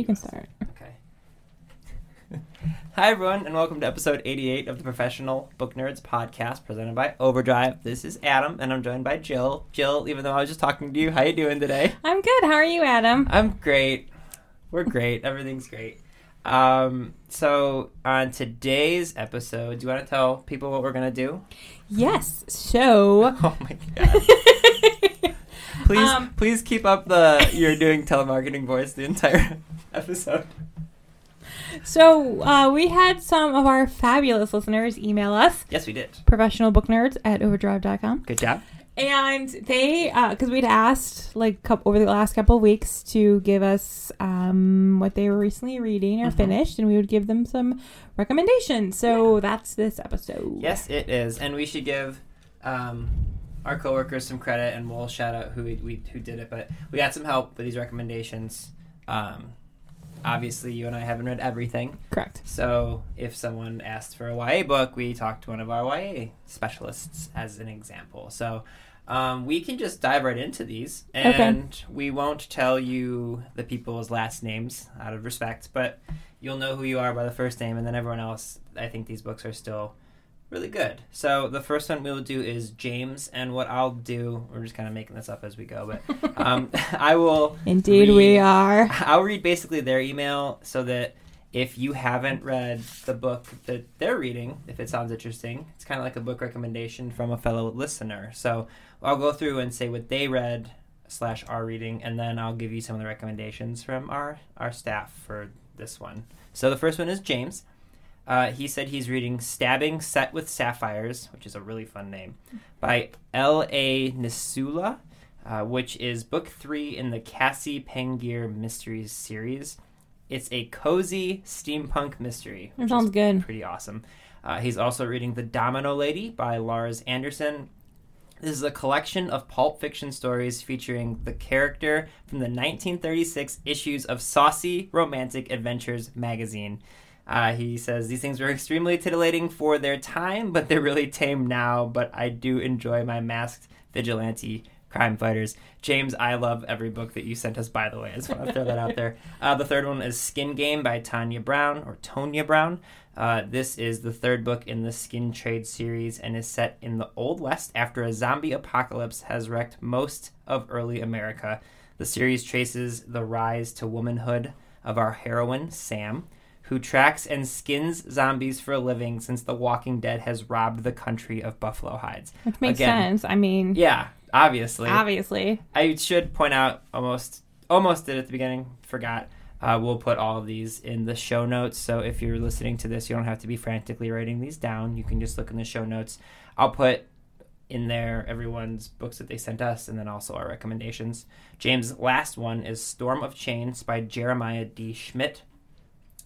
You can start. Okay. Hi, everyone, and welcome to episode 88 of the Professional Book Nerds podcast presented by Overdrive. This is Adam, and I'm joined by Jill. Jill, even though I was just talking to you, how you doing today? I'm good. How are you, Adam? I'm great. We're great. Everything's great. Um, so on today's episode, do you want to tell people what we're gonna do? Yes. So. Oh my god! Please, Um, please keep up the you're doing telemarketing voice the entire episode. So uh, we had some of our fabulous listeners email us, Yes, we did. Professional book nerds at overdrive.com. Good job. And they, because we'd asked like coup over the last couple of weeks to give us um, what they were recently reading or Mhm. finished, and we would give them some recommendations. So that's this episode. Yes, it is, and we should give um, our coworkers some credit, and we'll shout out who we, we who did it. But we got some help with these recommendations. Um, obviously, you and I haven't read everything, Correct. so if someone asked for a YA book, we talked to one of our YA specialists as an example. So. Um, we can just dive right into these, and we won't tell you the people's last names out of respect, but you'll know who you are by the first name, and then everyone else. I think these books are still really good. So the first one we'll do is James, and what I'll do, we're just kind of making this up as we go, but um, I will. Indeed, we are. I'll read basically their email so that if you haven't read the book that they're reading, if it sounds interesting, it's kind of like a book recommendation from a fellow listener. So I'll go through and say what they read slash our reading, and then I'll give you some of the recommendations from our our staff for this one. So the first one is James. Uh, he said he's reading Stabbing Set with Sapphires, which is a really fun name, by L.A. Nisula, uh, which is book three in the Cassie Pengier Mysteries series. It's a cozy steampunk mystery. That which sounds good. Pretty awesome. Uh, he's also reading The Domino Lady by Lars Anderson. This is a collection of pulp fiction stories featuring the character from the 1936 issues of Saucy Romantic Adventures magazine. Uh, he says these things were extremely titillating for their time, but they're really tame now. But I do enjoy my masked vigilante crime fighters. James, I love every book that you sent us, by the way. I just want to throw that out there. Uh, the third one is Skin Game by Tanya Brown, or Tonya Brown. Uh, this is the third book in the Skin Trade series and is set in the Old West after a zombie apocalypse has wrecked most of early America. The series traces the rise to womanhood of our heroine, Sam, who tracks and skins zombies for a living since The Walking Dead has robbed the country of buffalo hides. Which makes Again. sense. I mean, Yeah, obviously. obviously. I should point out almost almost did at the beginning, forgot. Uh, we'll put all of these in the show notes. So if you're listening to this, you don't have to be frantically writing these down. You can just look in the show notes. I'll put in there everyone's books that they sent us and then also our recommendations. James' last one is Storm of Chains by Jeremiah D. Schmidt.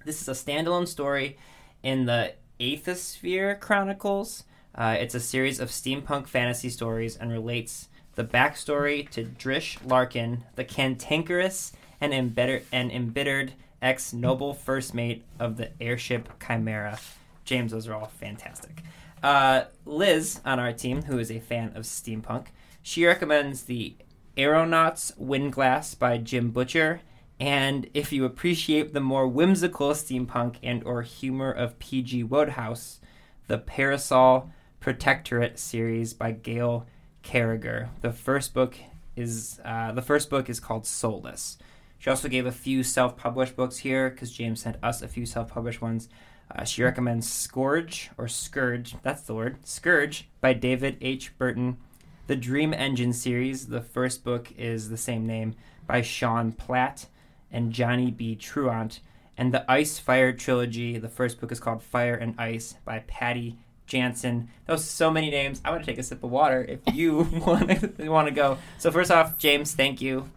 This is a standalone story in the Aethosphere Chronicles. Uh, it's a series of steampunk fantasy stories and relates the backstory to Drish Larkin, the cantankerous and embittered, and embittered ex noble first mate of the airship Chimera. James, those are all fantastic. Uh, Liz on our team, who is a fan of steampunk, she recommends the Aeronauts Windlass by Jim Butcher. And if you appreciate the more whimsical steampunk and or humor of P.G. Wodehouse, the Parasol Protectorate series by Gail Carriger. The first book is uh, the first book is called Soulless. She also gave a few self-published books here because James sent us a few self-published ones. Uh, she recommends Scourge or Scourge, that's the word, Scourge by David H. Burton. The Dream Engine series, the first book is the same name by Sean Platt and Johnny B. Truant. And the Ice Fire trilogy, the first book is called Fire and Ice by Patty Jansen. Was so many names. I want to take a sip of water if you want to want to go. So first off, James, thank you,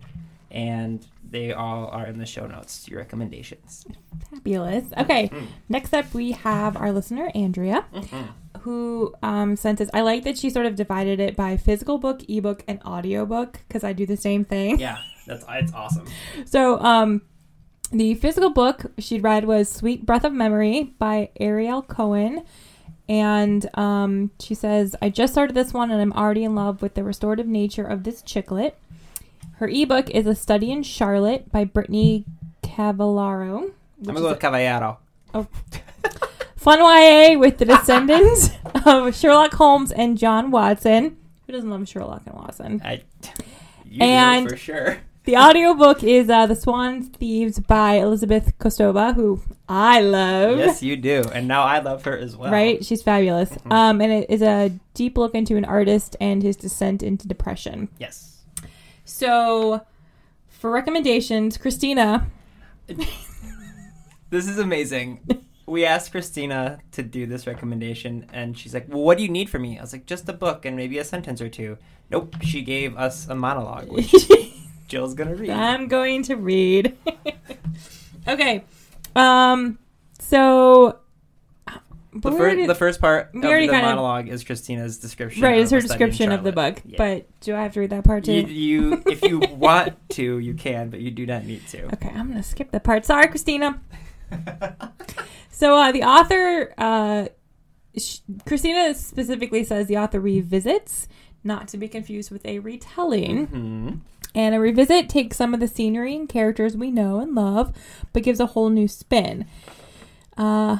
and they all are in the show notes. Your recommendations. Fabulous. Okay, Mm. next up we have our listener, Andrea, Mhm. who um, sent us. I like that she sort of divided it by physical book, ebook, and audiobook because I do the same thing. Yeah, that's it's awesome. So, um, the physical book she'd read was Sweet Breath of Memory by Ariel Cohen. And um, she says, I just started this one and I'm already in love with the restorative nature of this chick lit. Her ebook is A Study in Charlotte by Brittany Cavallaro. I'm which gonna is go a with Caballero. fun YA with the descendants of Sherlock Holmes and John Watson. Who doesn't love Sherlock and Watson? I, you And- do for sure. The audiobook is uh, The Swan Thieves by Elizabeth Kostova, who I love. Yes, you do, and now I love her as well. Right? She's fabulous. Mhm. Um, and it is a deep look into an artist and his descent into depression. Yes. So, for recommendations, Christina. This is amazing. We asked Christina to do this recommendation, and she's like, "Well, what do you need from me?" I was like, "Just a book and maybe a sentence or two. Nope. She gave us a monologue, which Jill's gonna read. I'm going to read. okay. Um. So. the, fir- the first part of the monologue is Christina's description. right, of it's her a study in description of the book. Yeah. But do I have to read that part too? you, you, if you want to, you can, but you do not need to. okay, I'm gonna skip that part. Sorry, Christina. So uh, the author, uh, sh- Christina specifically says the author revisits, not to be confused with a retelling. hmm And a revisit takes some of the scenery and characters we know and love, but gives a whole new spin. Uh,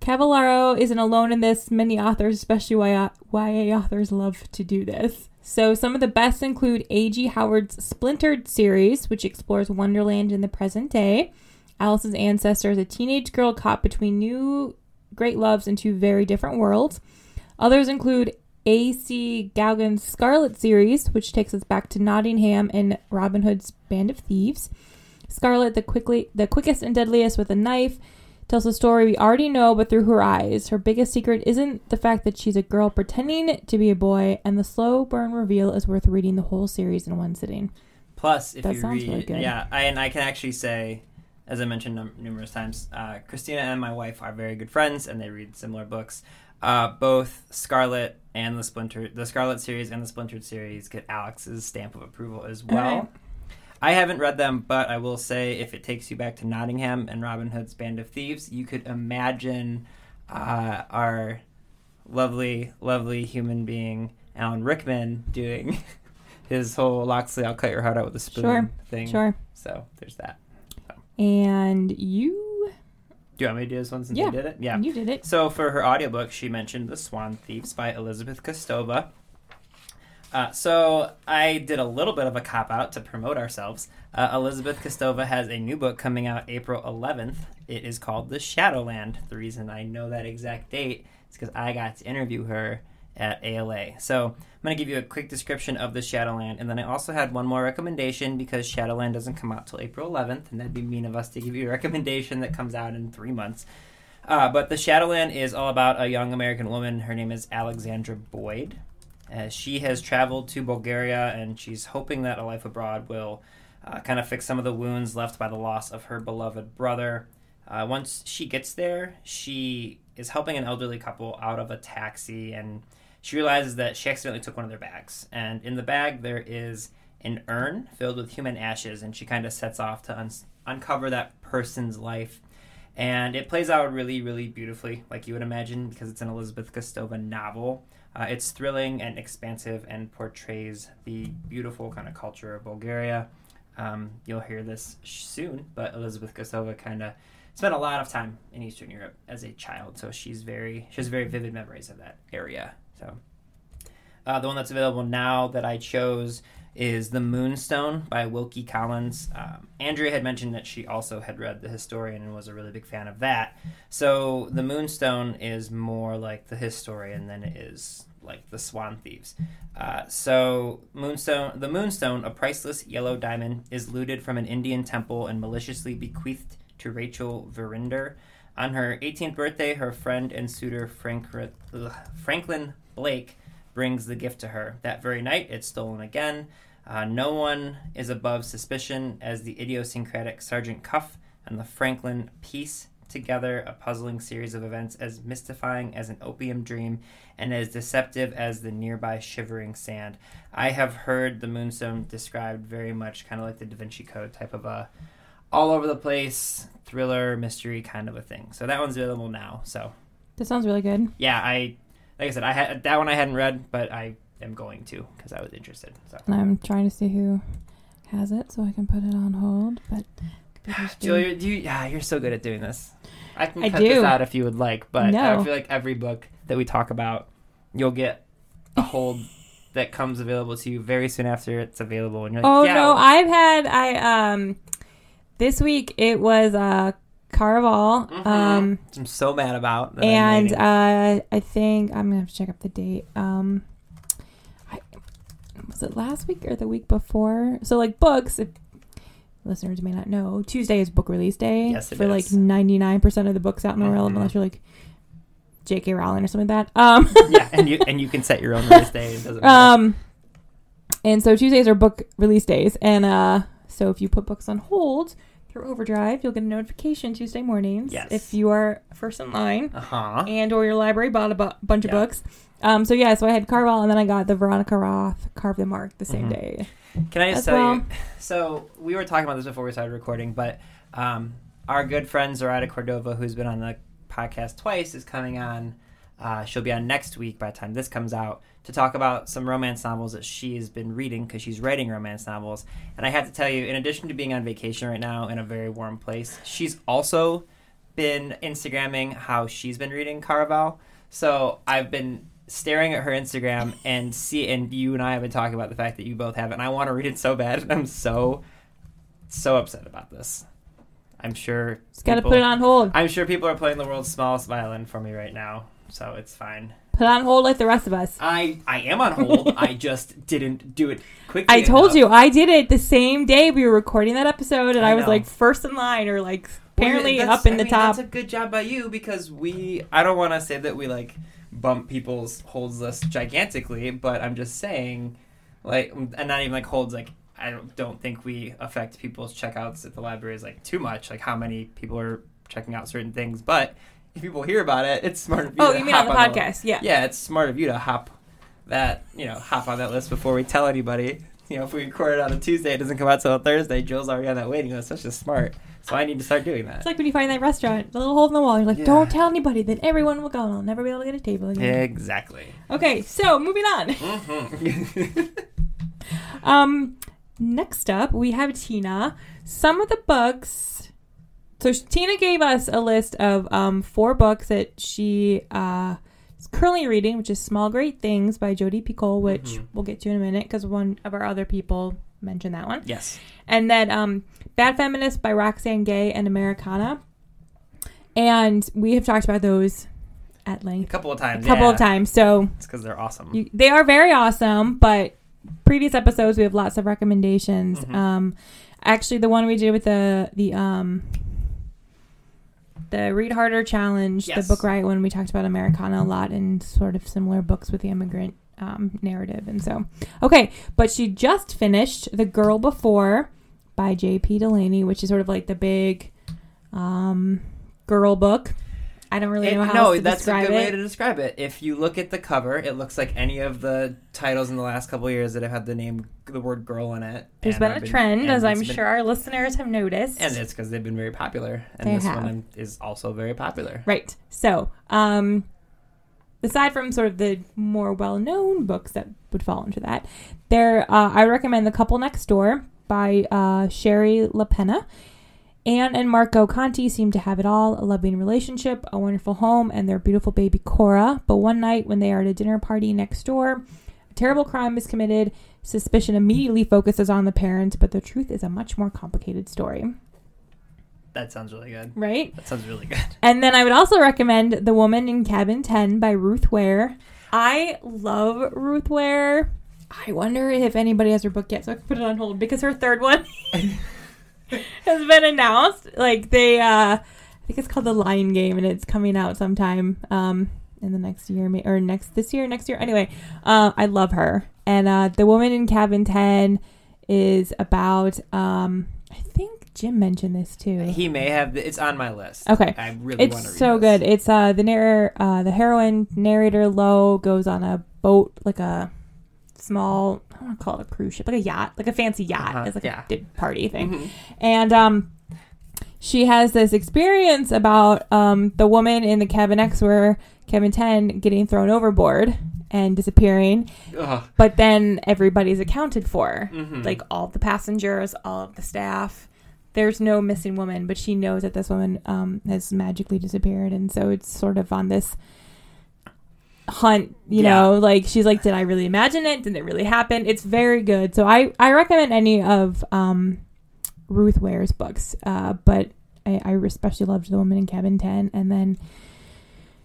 Cavallaro isn't alone in this. Many authors, especially YA, authors, love to do this. So some of the best include A.G. Howard's Splintered series, which explores Wonderland in the present day. Alice's ancestor is a teenage girl caught between new great loves in two very different worlds. Others include A.C. Gaughen's Scarlet series, which takes us back to Nottingham and Robin Hood's Band of Thieves. Scarlet, the quickly the quickest and deadliest with a knife, tells a story we already know but through her eyes. Her biggest secret isn't the fact that she's a girl pretending to be a boy, and the slow burn reveal is worth reading the whole series in one sitting. Plus, if That you sounds read, really good. yeah, I, and I can actually say, as I mentioned num- numerous times, uh, Christina and my wife are very good friends, and they read similar books. Uh, both Scarlet and the Splinter, the Scarlet series and the Splintered series, get Alex's stamp of approval as well. I haven't read them, but I will say, if it takes you back to Nottingham and Robin Hood's Band of Thieves, you could imagine uh, our lovely, lovely human being Alan Rickman doing his whole Loxley, I'll cut your heart out with a spoon Sure, thing. Sure. So there's that. And you, Do you want me to do this one since Yeah. you did it? Yeah. you did it. So for her audiobook, she mentioned The Swan Thieves by Elizabeth Kostova. Uh, so I did a little bit of a cop out to promote ourselves. Uh, Elizabeth Kostova has a new book coming out April 11th. It is called The Shadowland. The reason I know that exact date is because I got to interview her at ALA. So I'm going to give you a quick description of The Shadowland, and then I also had one more recommendation because Shadowland doesn't come out till April 11th, and that'd be mean of us to give you a recommendation that comes out in three months. Uh, but the Shadowland is all about a young American woman. Her name is Alexandra Boyd. Uh, she has traveled to Bulgaria and she's hoping that a life abroad will uh, kind of fix some of the wounds left by the loss of her beloved brother. Uh, once she gets there, she is helping an elderly couple out of a taxi and she realizes that she accidentally took one of their bags. And in the bag, there is an urn filled with human ashes, and she kind of sets off to un- uncover that person's life and it plays out really, really beautifully, like you would imagine, because it's an Elizabeth Kostova novel. Uh, it's thrilling and expansive and portrays the beautiful kind of culture of Bulgaria. Um, you'll hear this soon, but Elizabeth Kostova kind of spent a lot of time in Eastern Europe as a child, so she's very she has very vivid memories of that area. So uh, the one that's available now that I chose is The Moonstone by Wilkie Collins. Um, Andrea had mentioned that she also had read The Historian and was a really big fan of that. So The Moonstone is more like The Historian than it is like The Swan Thieves. Uh, so Moonstone, The Moonstone, a priceless yellow diamond, is looted from an Indian temple and maliciously bequeathed to Rachel Verinder. On her 18th birthday, her friend and suitor Frank, Franklin Blake brings the gift to her. That very night, it's stolen again. Uh, no one is above suspicion as the idiosyncratic Sergeant Cuff and the Franklin piece together a puzzling series of events as mystifying as an opium dream and as deceptive as the nearby shivering sand. I have heard the Moonstone described very much kind of like the Da Vinci Code type of a all over the place thriller mystery kind of a thing. So that one's available now. So That sounds really good. yeah, I like I said, I had that one I hadn't read, but I am going to because I was interested. So And I'm trying to see who has it so I can put it on hold. But Julia, do you, yeah, you're so good at doing this. I can I cut this do. out if you would like, but I No. feel like every book that we talk about, you'll get a hold that comes available to you very soon after it's available, and you're like, Oh yeah, no, I've had I um this week it was uh Caraval. Mhm. Um I'm so mad about. And uh I think I'm gonna have to check up the date. Um I, was it last week or the week before? So like books if listeners may not know, Tuesday is book release day Yes, it for like ninety nine percent of the books out in the world Mhm. unless you're like J.K. Rowling or something like that. Um yeah, and you and you can set your own release day. It doesn't matter. Um, and so Tuesdays are book release days, and uh, so if you put books on hold through Overdrive, you'll get a notification Tuesday mornings. Yes. If you are first in line, uh huh. and or your library bought a bu- bunch of books. Um, so yeah, so I had Caraval, and then I got the Veronica Roth Carve the Mark the same Mhm. day. Can I just tell well. you? So we were talking about this before we started recording, but um, our good friend Zoraida Cordova, who's been on the podcast twice, is coming on. Uh, she'll be on next week by the time this comes out to talk about some romance novels that she has been reading because she's writing romance novels. And I have to tell you, in addition to being on vacation right now in a very warm place, she's also been Instagramming how she's been reading Caraval. So I've been staring at her Instagram and see, and you and I have been talking about the fact that you both have it, and I want to read it so bad, and I'm so, so upset about this. I'm sure. Just gotta put it on hold. I'm sure people are playing the world's smallest violin for me right now, so it's fine. Put on hold like the rest of us. I I am on hold. I just didn't do it quickly. I told enough. you I did it the same day we were recording that episode, and I I, was know. like first in line, or like apparently that's- up in I the mean, top. That's a good job by you because we. I don't want to say that we like bump people's holds list gigantically, but I'm just saying, like, and not even like holds. Like, I don't, don't think we affect people's checkouts at the libraries like too much. Like how many people are checking out certain things, but if people hear about it, it's smart. Of you oh, to you mean on the podcast? yeah. yeah, it's smart of you to hop that, you know, hop on that list before we tell anybody. You know, if we record it on a Tuesday, it doesn't come out till Thursday. Jill's already on that waiting list. That's just smart. So I need to start doing that. It's like when you find that restaurant, the little hole in the wall. You're like, Yeah. don't tell anybody, then everyone will go, and I'll never be able to get a table again. Exactly. Okay, so moving on. hmm Um, next up, we have Tina. Some of the books. So Tina gave us a list of um, four books that she uh, is currently reading, which is Small Great Things by Jodi Picoult, which Mhm. we'll get to in a minute because one of our other people mentioned that one. yes. And then um, Bad Feminist by Roxane Gay and Americanah. And we have talked about those at length. A couple of times. a couple yeah. of times. So It's because they're awesome. you, they are very awesome, but previous episodes we have lots of recommendations. Mhm. Um, actually, the one we did with the the um the read harder challenge, Yes. the book riot one, we talked about Americanah a lot and sort of similar books with the immigrant um, narrative, and so okay. But she just finished The Girl Before by J.P. Delaney, which is sort of like the big um, girl book. I don't really It- know how no, that's a good way to describe it. If you look at the cover, it looks like any of the titles in the last couple of years that have had the name, the word "girl" in it. There's been I've a trend, as I'm been- sure our listeners have noticed. and it's because they've been very popular, and They this have. one is also very popular. Right. So, um, aside from sort of the more well-known books that would fall into that, there uh, I recommend The Couple Next Door by uh, Shari Lapena. Anne and Marco Conti seem to have it all a loving relationship, a wonderful home, and their beautiful baby Cora. But one night, when they are at a dinner party next door, a terrible crime is committed. Suspicion immediately focuses on the parents, but the truth is a much more complicated story. That sounds really good. Right? That sounds really good. And then I would also recommend The Woman in Cabin 10 by Ruth Ware. I love Ruth Ware. I wonder if anybody has her book yet, so I can put it on hold because her third one has been announced. Like they, uh, I think it's called The Lying Game, and it's coming out sometime um, in the next year, may- or next this year, next year. Anyway, uh, I love her. And uh, The Woman in Cabin 10 is about, um, I think Jim mentioned this too. He may have. It's on my list. Okay. I really want to It's so this. good. It's uh the narrator, uh the heroine narrator Low goes on a boat like a small I don't want to call it a cruise ship like a yacht like a fancy yacht Uh-huh, it's like yeah. a party thing Mhm. and um she has this experience about um the woman in the cabin X where Cabin Ten getting thrown overboard and disappearing Ugh. but then everybody's accounted for Mhm. like all the passengers all of the staff there's no missing woman, but she knows that this woman um, has magically disappeared, and so it's sort of on this hunt. You Yeah. know, like she's like, did I really imagine it? Did it really happen? It's very good. So I I recommend any of um, Ruth Ware's books, uh, but I, I especially loved The Woman in Cabin Ten, and then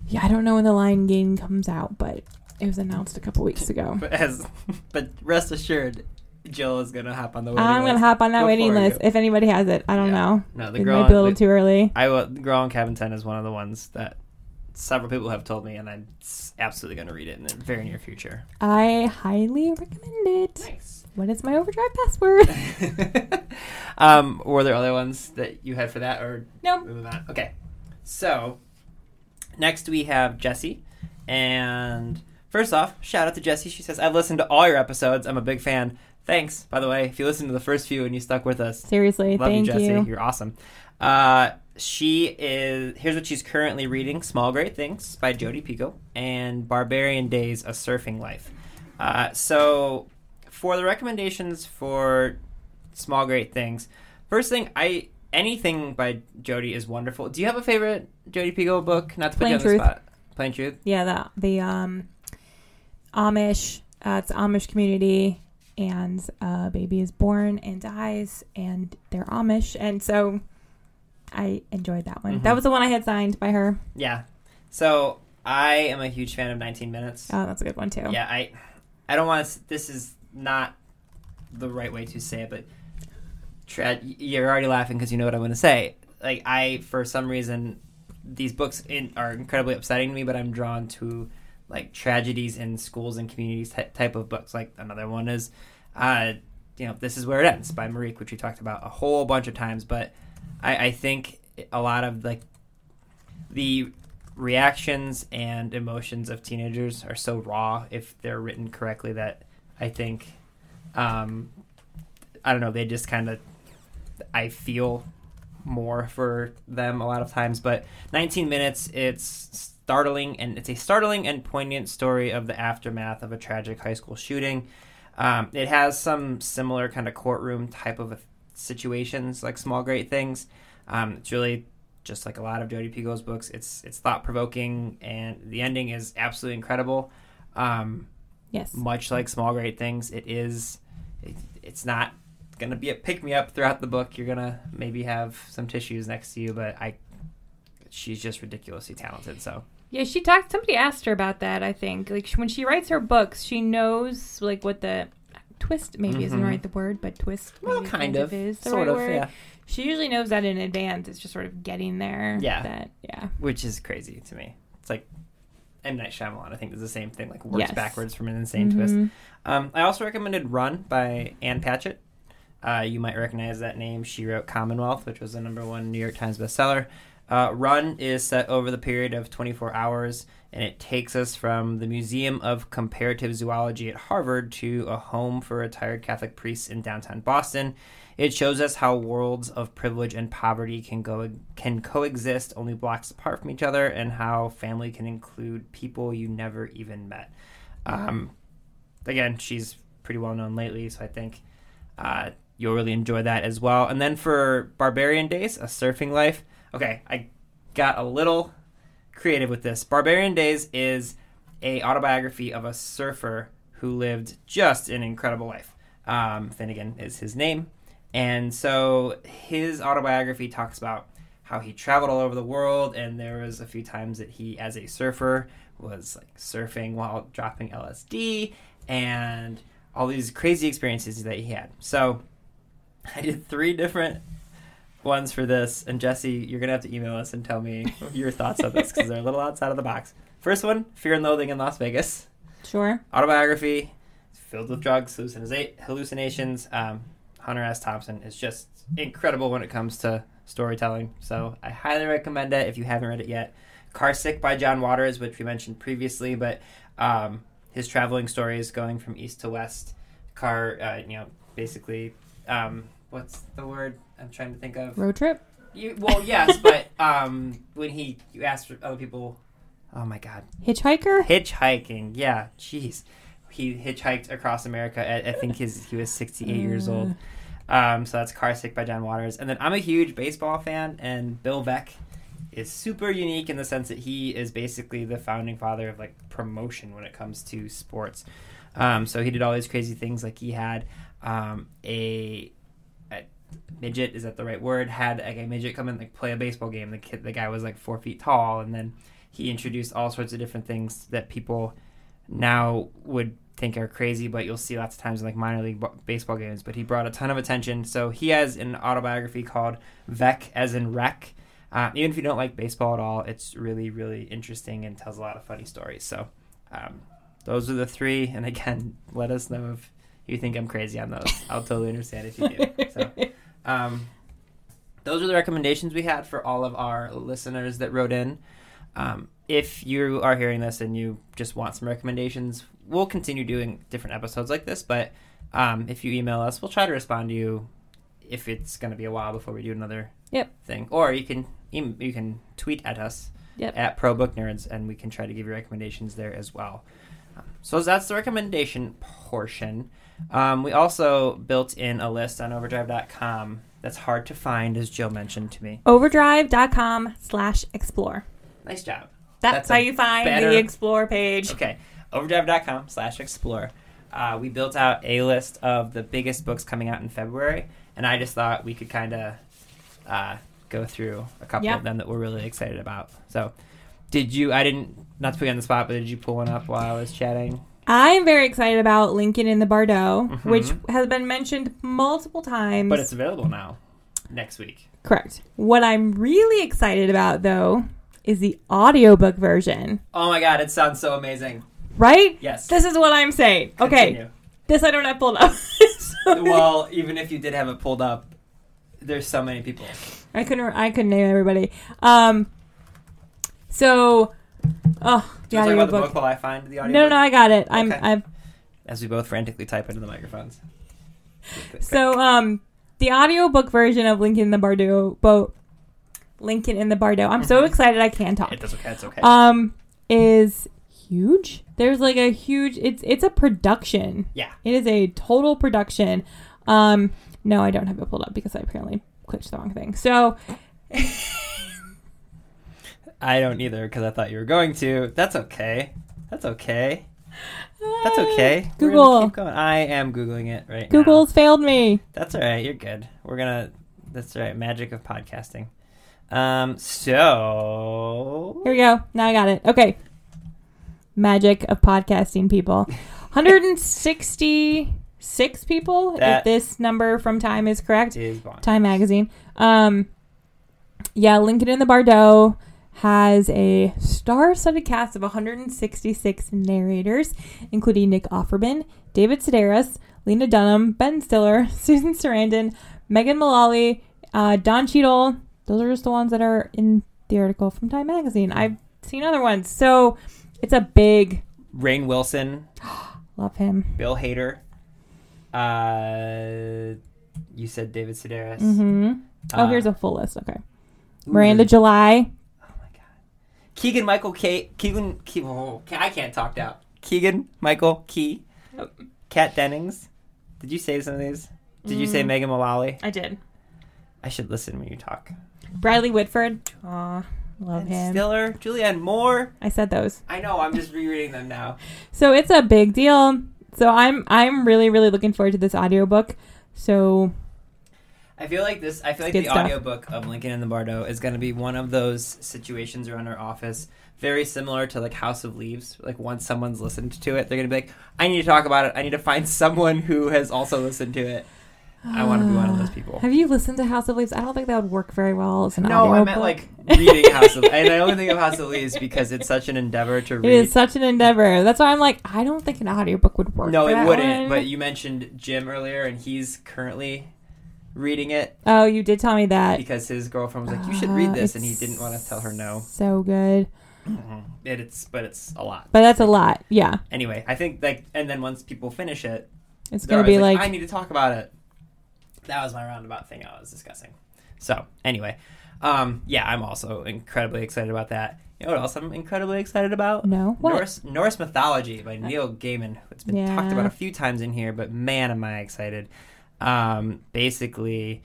yeah, I don't know when the Lying Game comes out, but it was announced a couple weeks ago. But as but rest assured, Jill is gonna hop on the waiting I'm gonna hop on that waiting list you. if anybody has it. I don't Yeah. know. No, the It girl. might be a little too early. I will. The Girl on Cabin Ten is one of the ones that several people have told me, and I'm absolutely going to read it in the very near future. I highly recommend it. Nice. What is my overdrive password? um, were there other ones that you had for that, or no? moving on? Okay. So next we have Jesse, and first off, shout out to Jesse. She says, "I've listened to all your episodes. I'm a big fan. Thanks, by the way. If you listened to the first few and you stuck with us, Seriously, Love thank you, Jesse. you. You're awesome. Uh, she is. Here's what she's currently reading: "Small Great Things" by Jodi Picoult and "Barbarian Days: A Surfing Life." Uh, so, for the recommendations for "Small Great Things," first thing I anything by Jodi is wonderful. Do you have a favorite Jodi Picoult book? Not to put Plain you on Truth. the spot. Plain Truth. Yeah, the the um Amish. Uh, it's Amish community, and a baby is born and dies, and they're Amish, and so I enjoyed that one. Mhm. That was the one I had signed by her. Yeah. So I am a huge fan of 19 Minutes. Oh, that's a good one too. Yeah, I, I don't want to. This is not the right way to say it, but tra- you're already laughing because you know what I'm going to say. Like I, for some reason, these books in, are incredibly upsetting to me, but I'm drawn to like tragedies in schools and communities ty- type of books. Like another one is, uh, you know, this is where it ends by Marieke, which we talked about a whole bunch of times. But I, I think a lot of like the reactions and emotions of teenagers are so raw if they're written correctly that I think um, I don't know they just kind of I feel more for them a lot of times but 19 minutes it's startling and it's a startling and poignant story of the aftermath of a tragic high school shooting. Um, it has some similar kind of courtroom type of situations like small great things um, it's really just like a lot of Jodi Picoult's books. It's it's thought provoking, and the ending is absolutely incredible. Um, Yes. much like Small Great Things, it is. It, it's not gonna be a pick me up throughout the book. You're gonna maybe have some tissues next to you, but I. She's just ridiculously talented. So Yeah, she talked. Somebody asked her about that. I think like when she writes her books, she knows like what the twist maybe isn't Mhm. right the word, but twist. well, kind of, is the sort right of, word. yeah. She usually knows that in advance. It's just sort of getting there. Yeah. That yeah. Which is crazy to me. It's like M Night Shyamalan. I think does the same thing. Like works Yes. backwards from an insane twist. Mhm. Um, I also recommended Run by Ann Patchett. Uh, you might recognize that name. She wrote Commonwealth, which was the number one New York Times bestseller. Uh, Run is set over the period of 24 hours, and it takes us from the Museum of Comparative Zoology at Harvard to a home for retired Catholic priests in downtown Boston. It shows us how worlds of privilege and poverty can go can coexist only blocks apart from each other, and how family can include people you never even met. Um, again, she's pretty well known lately, so I think uh, you'll really enjoy that as well. And then for Barbarian Days, a surfing life. Okay, I got a little creative with this. Barbarian Days is a autobiography of a surfer who lived just an incredible life. Um, Finnegan is his name, and so his autobiography talks about how he traveled all over the world, and there was a few times that he, as a surfer, was like surfing while dropping LSD, and all these crazy experiences that he had. So I did three different ones for this, and Jesse, you're gonna have to email us and tell me your thoughts on this because they're a little outside of the box. First one, Fear and Loathing in Las Vegas Sure. autobiography filled with drugs, hallucinations. Um, Hunter S. Thompson is just incredible when it comes to storytelling. So I highly recommend it if you haven't read it yet. Car Sick by John Waters, which we mentioned previously, but um, his traveling stories going from east to west. Car, uh, you know, basically, um, what's the word I'm trying to think of? Road trip. You, well, yes, but um, when he you asked other people, oh my god, Hitchhiker. hitchhiking yeah jeez he hitchhiked across america at, i think his he was 68 years old Um, so that's Car Sick by John Waters. And then I'm a huge baseball fan, and Bill Veeck is super unique in the sense that he is basically the founding father of like promotion when it comes to sports. Um, so he did all these crazy things, like he had um, a midget is that the right word? Had like a midget come in like play a baseball game. The kid, the guy was like four feet tall, and then he introduced all sorts of different things that people now would think are crazy, but you'll see lots of times in like minor league baseball games. But he brought a ton of attention. So he has an autobiography called Veeck, as in wreck. Uh, even if you don't like baseball at all, it's really, really interesting and tells a lot of funny stories. So um, those are the three. And again, let us know if you think I'm crazy on those. I'll totally understand if you do. So um, those are the recommendations we had for all of our listeners that wrote in. Um, if you are hearing this and you just want some recommendations, we'll continue doing different episodes like this. But um, if you email us, we'll try to respond to you if it's going to be a while before we do another Yep. thing. Or you can you can tweet at us Yep. at Pro Book Nerds, and we can try to give you recommendations there as well. Um, so that's the recommendation portion. Um, we also built in a list on Overdrive.com that's hard to find, as Jill mentioned to me. Overdrive.com slash explore. Nice job. That's, That's how you find better- the explore page. Okay, overdrive.com slash explore. Uh, we built out a list of the biggest books coming out in February, and I just thought we could kind of uh, go through a couple Yeah. of them that we're really excited about. So, did you? I didn't not to put you on the spot, but did you pull one up while I was chatting? I am very excited about Lincoln in the Bardo, Mhm. which has been mentioned multiple times. But it's available now, next week. correct. What I'm really excited about, though, is the audiobook version. Oh my god, it sounds so amazing. Right? Yes. This is what I'm saying. Okay, this I don't have pulled up. Well, even if you did have it pulled up, there's so many people. I couldn't. I couldn't name everybody. Um. So, oh, Do you want to talk about the book while I find the audio? No, no, I got it. I'm. Okay. I've As we both frantically type into the microphones. So, um, the audiobook version of Lincoln in the Bardo boat, Lincoln in the Bardo. I'm so Mhm. excited I can't talk. It's okay. It's okay. Um, is huge. There's like a huge. It's it's a production. yeah. It is a total production. Um, no, I don't have it pulled up because I apparently clicked the wrong thing. So, I don't either because I thought you were going to. That's okay. That's okay. That's okay. Google. keep going. I am googling it right now. Google's failed me. That's all right. You're good. We're gonna. That's all right. Magic of podcasting. Um. So. Here we go. Now I got it. Okay. Magic of podcasting people. 166 people, if this number from Time is correct. Is. Time magazine. Um, yeah, Lincoln in the Bardo has a star-studded cast of 166 narrators, including Nick Offerman, David Sedaris, Lena Dunham, Ben Stiller, Susan Sarandon, Megan Mullally, uh, Don Cheadle. Those are just the ones that are in the article from Time magazine. I've seen other ones, so it's a big. Rainn Wilson, Love him. Bill Hader. Uh, you said David Sedaris. hmm Oh, Uh, here's a full list. Okay, ooh, Miranda July. Oh. Keegan Michael Kay Keegan Ke- oh, I can't talk now. Keegan Michael Key. Kat Dennings. Did you say some of these? Did you say Mm. Megan Mullally? I did. I should listen when you talk. Bradley Whitford. Aw, love Ben him. Stiller, Julianne Moore. I said those. I know. I'm just rereading them now. So it's a big deal. So I'm I'm really really looking forward to this audiobook. So I feel like this. I feel like Good the stuff. audiobook of Lincoln and the Bardo is going to be one of those situations around our office, very similar to like House of Leaves. Like once someone's listened to it, they're going to be like, "I need to talk about it. I need to find someone who has also listened to it." I want to be one of those people. Uh, have you listened to House of Leaves? I don't think that would work very well as an No, audiobook. I meant like reading House of. Leaves and I only think of House of Leaves because it's such an endeavor to read. It is such an endeavor. That's why I'm like, I don't think an audiobook would work. no, it wouldn't. one. But you mentioned Jim earlier, and he's currently reading it oh, you did tell me that. because his girlfriend was like, "You should Uh, read this," and he it's didn't want to tell her no. So good, It, it's but it's a lot. but that's a lot. Yeah, Anyway, I think like, and then once people finish it, it's they're gonna be always like, "I need to talk about it." That was my roundabout thing I was discussing. So anyway, um, yeah, I'm also incredibly excited about that. You know what else I'm incredibly excited about? no, what? Norse Norse mythology by Neil Gaiman. It's been talked about a few times in here, but man, am I excited! Um, basically,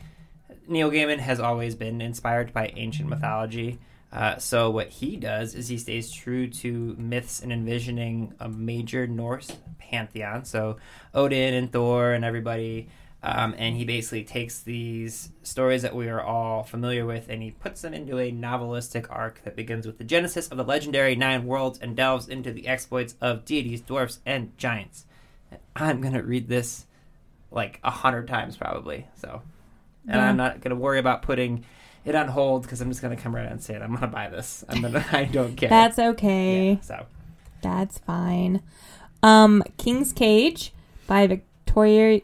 Neil Gaiman has always been inspired by ancient mythology. Uh, so what he does is he stays true to myths and envisioning a major Norse pantheon. So Odin and Thor and everybody. Um, and he basically takes these stories that we are all familiar with and he puts them into a novelistic arc that begins with the genesis of the legendary nine worlds and delves into the exploits of deities, dwarfs, and giants. I'm going to read this like a hundred times probably. So, and Yeah. I'm not going to worry about putting it on hold because I'm just going to come right out and say it. I'm going to buy this. I'm gonna, I don't care. That's okay. Yeah, so, That's fine. Um, King's Cage by Victoria.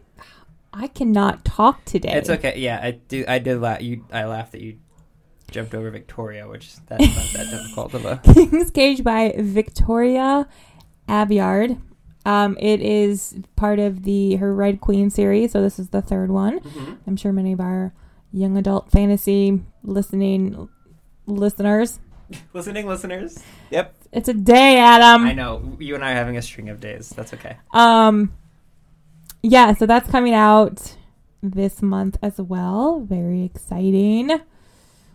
I cannot talk today. it's okay. Yeah, I do. I did laugh. You, I laughed that you jumped over Victoria, which that's not that difficult of a. King's Cage by Victoria Aveyard. Um, it is part of the her Red Queen series, so this is the third one. Mhm. I'm sure many of our young adult fantasy listening listeners. Listening listeners. Yep. It's a day, Adam. I know you and I are having a string of days. That's okay. Um, yeah, so that's coming out this month as well. Very exciting.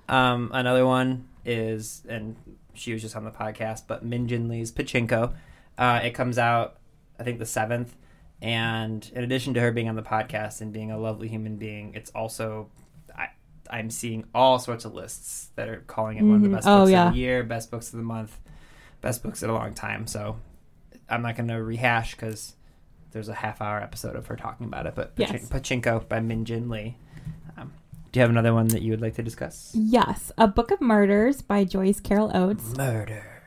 Um, another one is, and she was just on the podcast, but Min Jin Lee's Pachinko. Uh, it comes out, I think, the seventh. And in addition to her being on the podcast and being a lovely human being, it's also I, I'm seeing all sorts of lists that are calling it one of the Mhm. best Oh, books yeah. of the year, best books of the month, best books in a long time. So I'm not going to rehash because there's a half hour episode of her talking about it. But Yes. Pachinko by Min Jin Lee. Um, do you have another one that you would like to discuss? Yes, A Book of Murders by Joyce Carol Oates. Murder.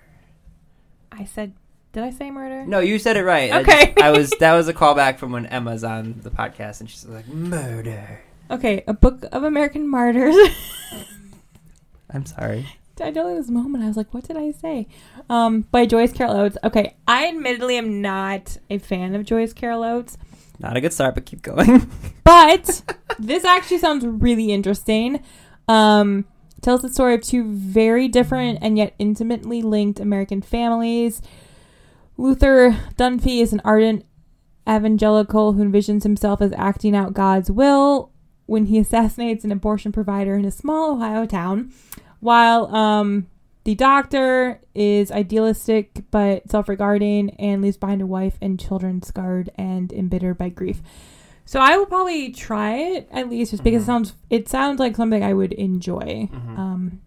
I said, did I say murder? No, you said it right. I Okay. just- I, was that was a callback from when Emma's on the podcast and she's like murder. Okay, A Book of American Martyrs. I'm sorry. I don't know this moment I was like, what did I say? Um, by Joyce Carol Oates. Okay, I admittedly am not a fan of Joyce Carol Oates, Not a good start, but keep going. but this actually sounds really interesting. Um, tells the story of two very different and yet intimately linked American families. Luther Dunphy is an ardent evangelical who envisions himself as acting out God's will when he assassinates an abortion provider in a small Ohio town, while um, the doctor is idealistic but self regarding and leaves behind a wife and children scarred and embittered by grief. So I will probably try it at least just because Mhm. it sounds it sounds like something I would enjoy. Mhm. Um,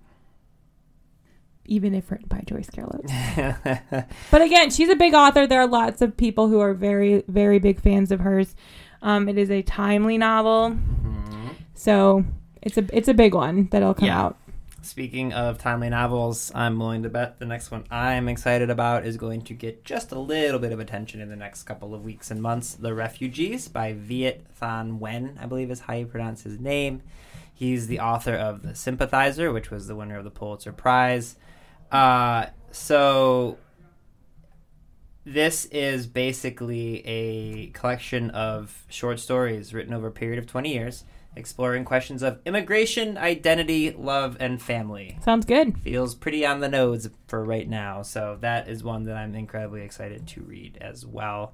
even if written by Joyce Carol Oates. But again, she's a big author. There are lots of people who are very, very big fans of hers. Um, it is a timely novel, Mhm. so it's a it's a big one that'll come Yeah. out. Speaking of timely novels, I'm willing to bet the next one I'm excited about is going to get just a little bit of attention in the next couple of weeks and months. The Refugees by Viet Thanh Nguyen, I believe is how you pronounce his name. He's the author of The Sympathizer, which was the winner of the Pulitzer Prize. Uh, so this is basically a collection of short stories written over a period of 20 years exploring questions of immigration, identity, love, and family. Sounds good. Feels pretty on the nose for right now, so that is one that I'm incredibly excited to read as well.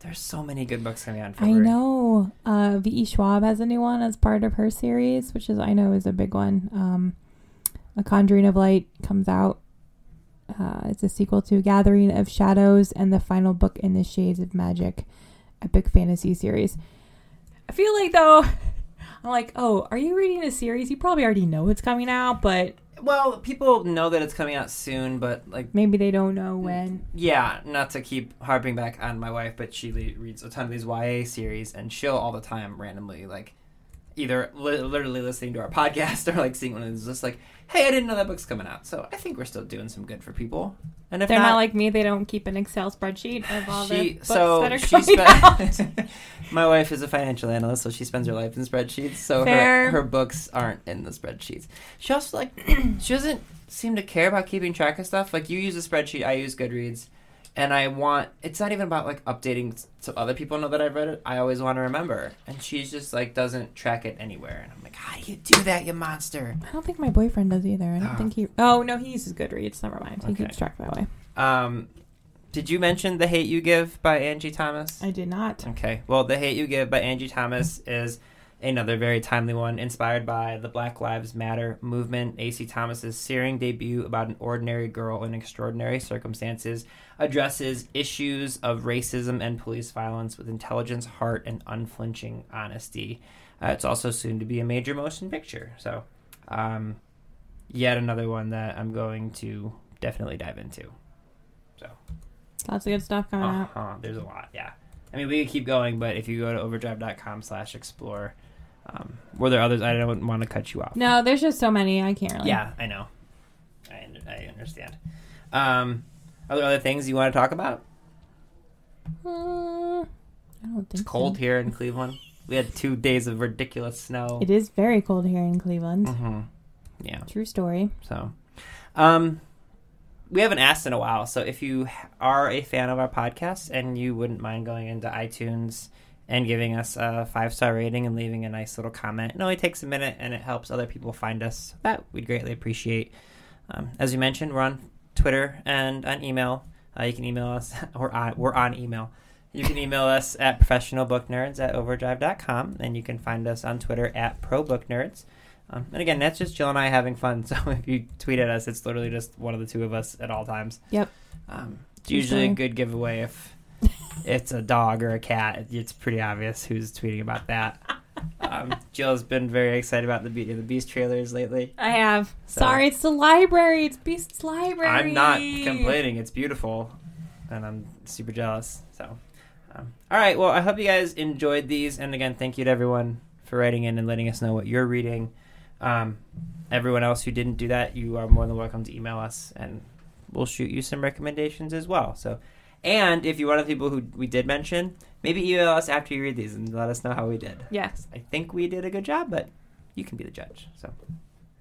There's so many good books coming out in I know. Uh, V.E. Schwab has a new one as part of her series, which is I know is a big one. Um, a Conjuring of Light comes out. Uh, it's a sequel to Gathering of Shadows and the final book in the Shades of Magic, epic fantasy series. I feel like though, I'm like, oh, are you reading a series? You probably already know it's coming out, but Well, people know that it's coming out soon, but like maybe they don't know when. Yeah, not to keep harping back on my wife, but she le- reads a ton of these YA series, and she'll all the time randomly like either li- literally listening to our podcast or like seeing one and it's just like, "Hey, I didn't know that book's coming out." So I think we're still doing some good for people. And if They're not, not, like me; they don't keep an Excel spreadsheet of all the books so that are she coming out. my wife is a financial analyst, so she spends her life in spreadsheets. So her her books aren't in the spreadsheets. She also like she doesn't seem to care about keeping track of stuff. Like you use a spreadsheet, I use Goodreads, and I want. It's not even about like updating so other people know that I've read it. I always want to remember, and she's just like doesn't track it anywhere. And I'm like, how do you do that, you monster? I don't think my boyfriend does either. I don't Ah. think he. Oh no, he uses Goodreads. Never mind. He Okay. keeps track that way. Um, did you mention The Hate You Give by Angie Thomas? I did not. Okay. Well, The Hate You Give by Angie Thomas is another very timely one, inspired by the Black Lives Matter movement. Angie Thomas's searing debut about an ordinary girl in extraordinary circumstances addresses issues of racism and police violence with intelligence, heart, and unflinching honesty. Uh, it's also soon to be a major motion picture. So, um, yet another one that I'm going to definitely dive into. So, Lots of good stuff coming out. uh-huh, there's a lot, yeah. I mean, we could keep going, but if you go to overdrive.com slash explore, um, were there others? I don't want to cut you off. No, there's just so many. I can't really. Yeah, I know. I, I understand. Um, are there other things you want to talk about? Uh, I don't think It's cold so. here in Cleveland. We had two days of ridiculous snow. It is very cold here in Cleveland. hmm Yeah. True story. So, um, we haven't asked in a while. So, if you are a fan of our podcast and you wouldn't mind going into iTunes and giving us a five star rating and leaving a nice little comment, it only takes a minute and it helps other people find us. That we'd greatly appreciate. Um, as you mentioned, we're on Twitter and on email. Uh, you can email us, or on, we're on email. You can email us at professionalbooknerds at overdrive.com, and you can find us on Twitter at probooknerds. Um, and again, that's just Jill and I having fun. So if you tweet at us, it's literally just one of the two of us at all times. Yep. Um, it's usually a good giveaway if it's a dog or a cat. It's pretty obvious who's tweeting about that. Um, Jill's been very excited about the Beauty of the Beast trailers lately. I have. So- Sorry, it's the library. It's Beast's library. I'm not complaining. It's beautiful, and I'm super jealous. So, um, all right. Well, I hope you guys enjoyed these, and again, thank you to everyone for writing in and letting us know what you're reading. Um, everyone else who didn't do that, you are more than welcome to email us, and we'll shoot you some recommendations as well. So, and if you're one of the people who we did mention, maybe email us after you read these and let us know how we did. Yes. I think we did a good job, but you can be the judge. So,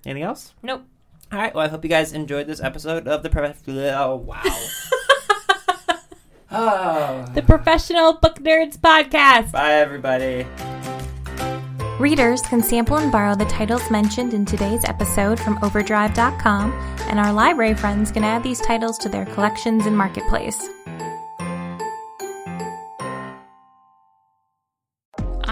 anything else? Nope. All right. Well, I hope you guys enjoyed this episode of the. Pro- oh wow. oh. The Professional Book Nerds Podcast. Bye, everybody. Readers can sample and borrow the titles mentioned in today's episode from Overdrive.com, and our library friends can add these titles to their collections in Marketplace.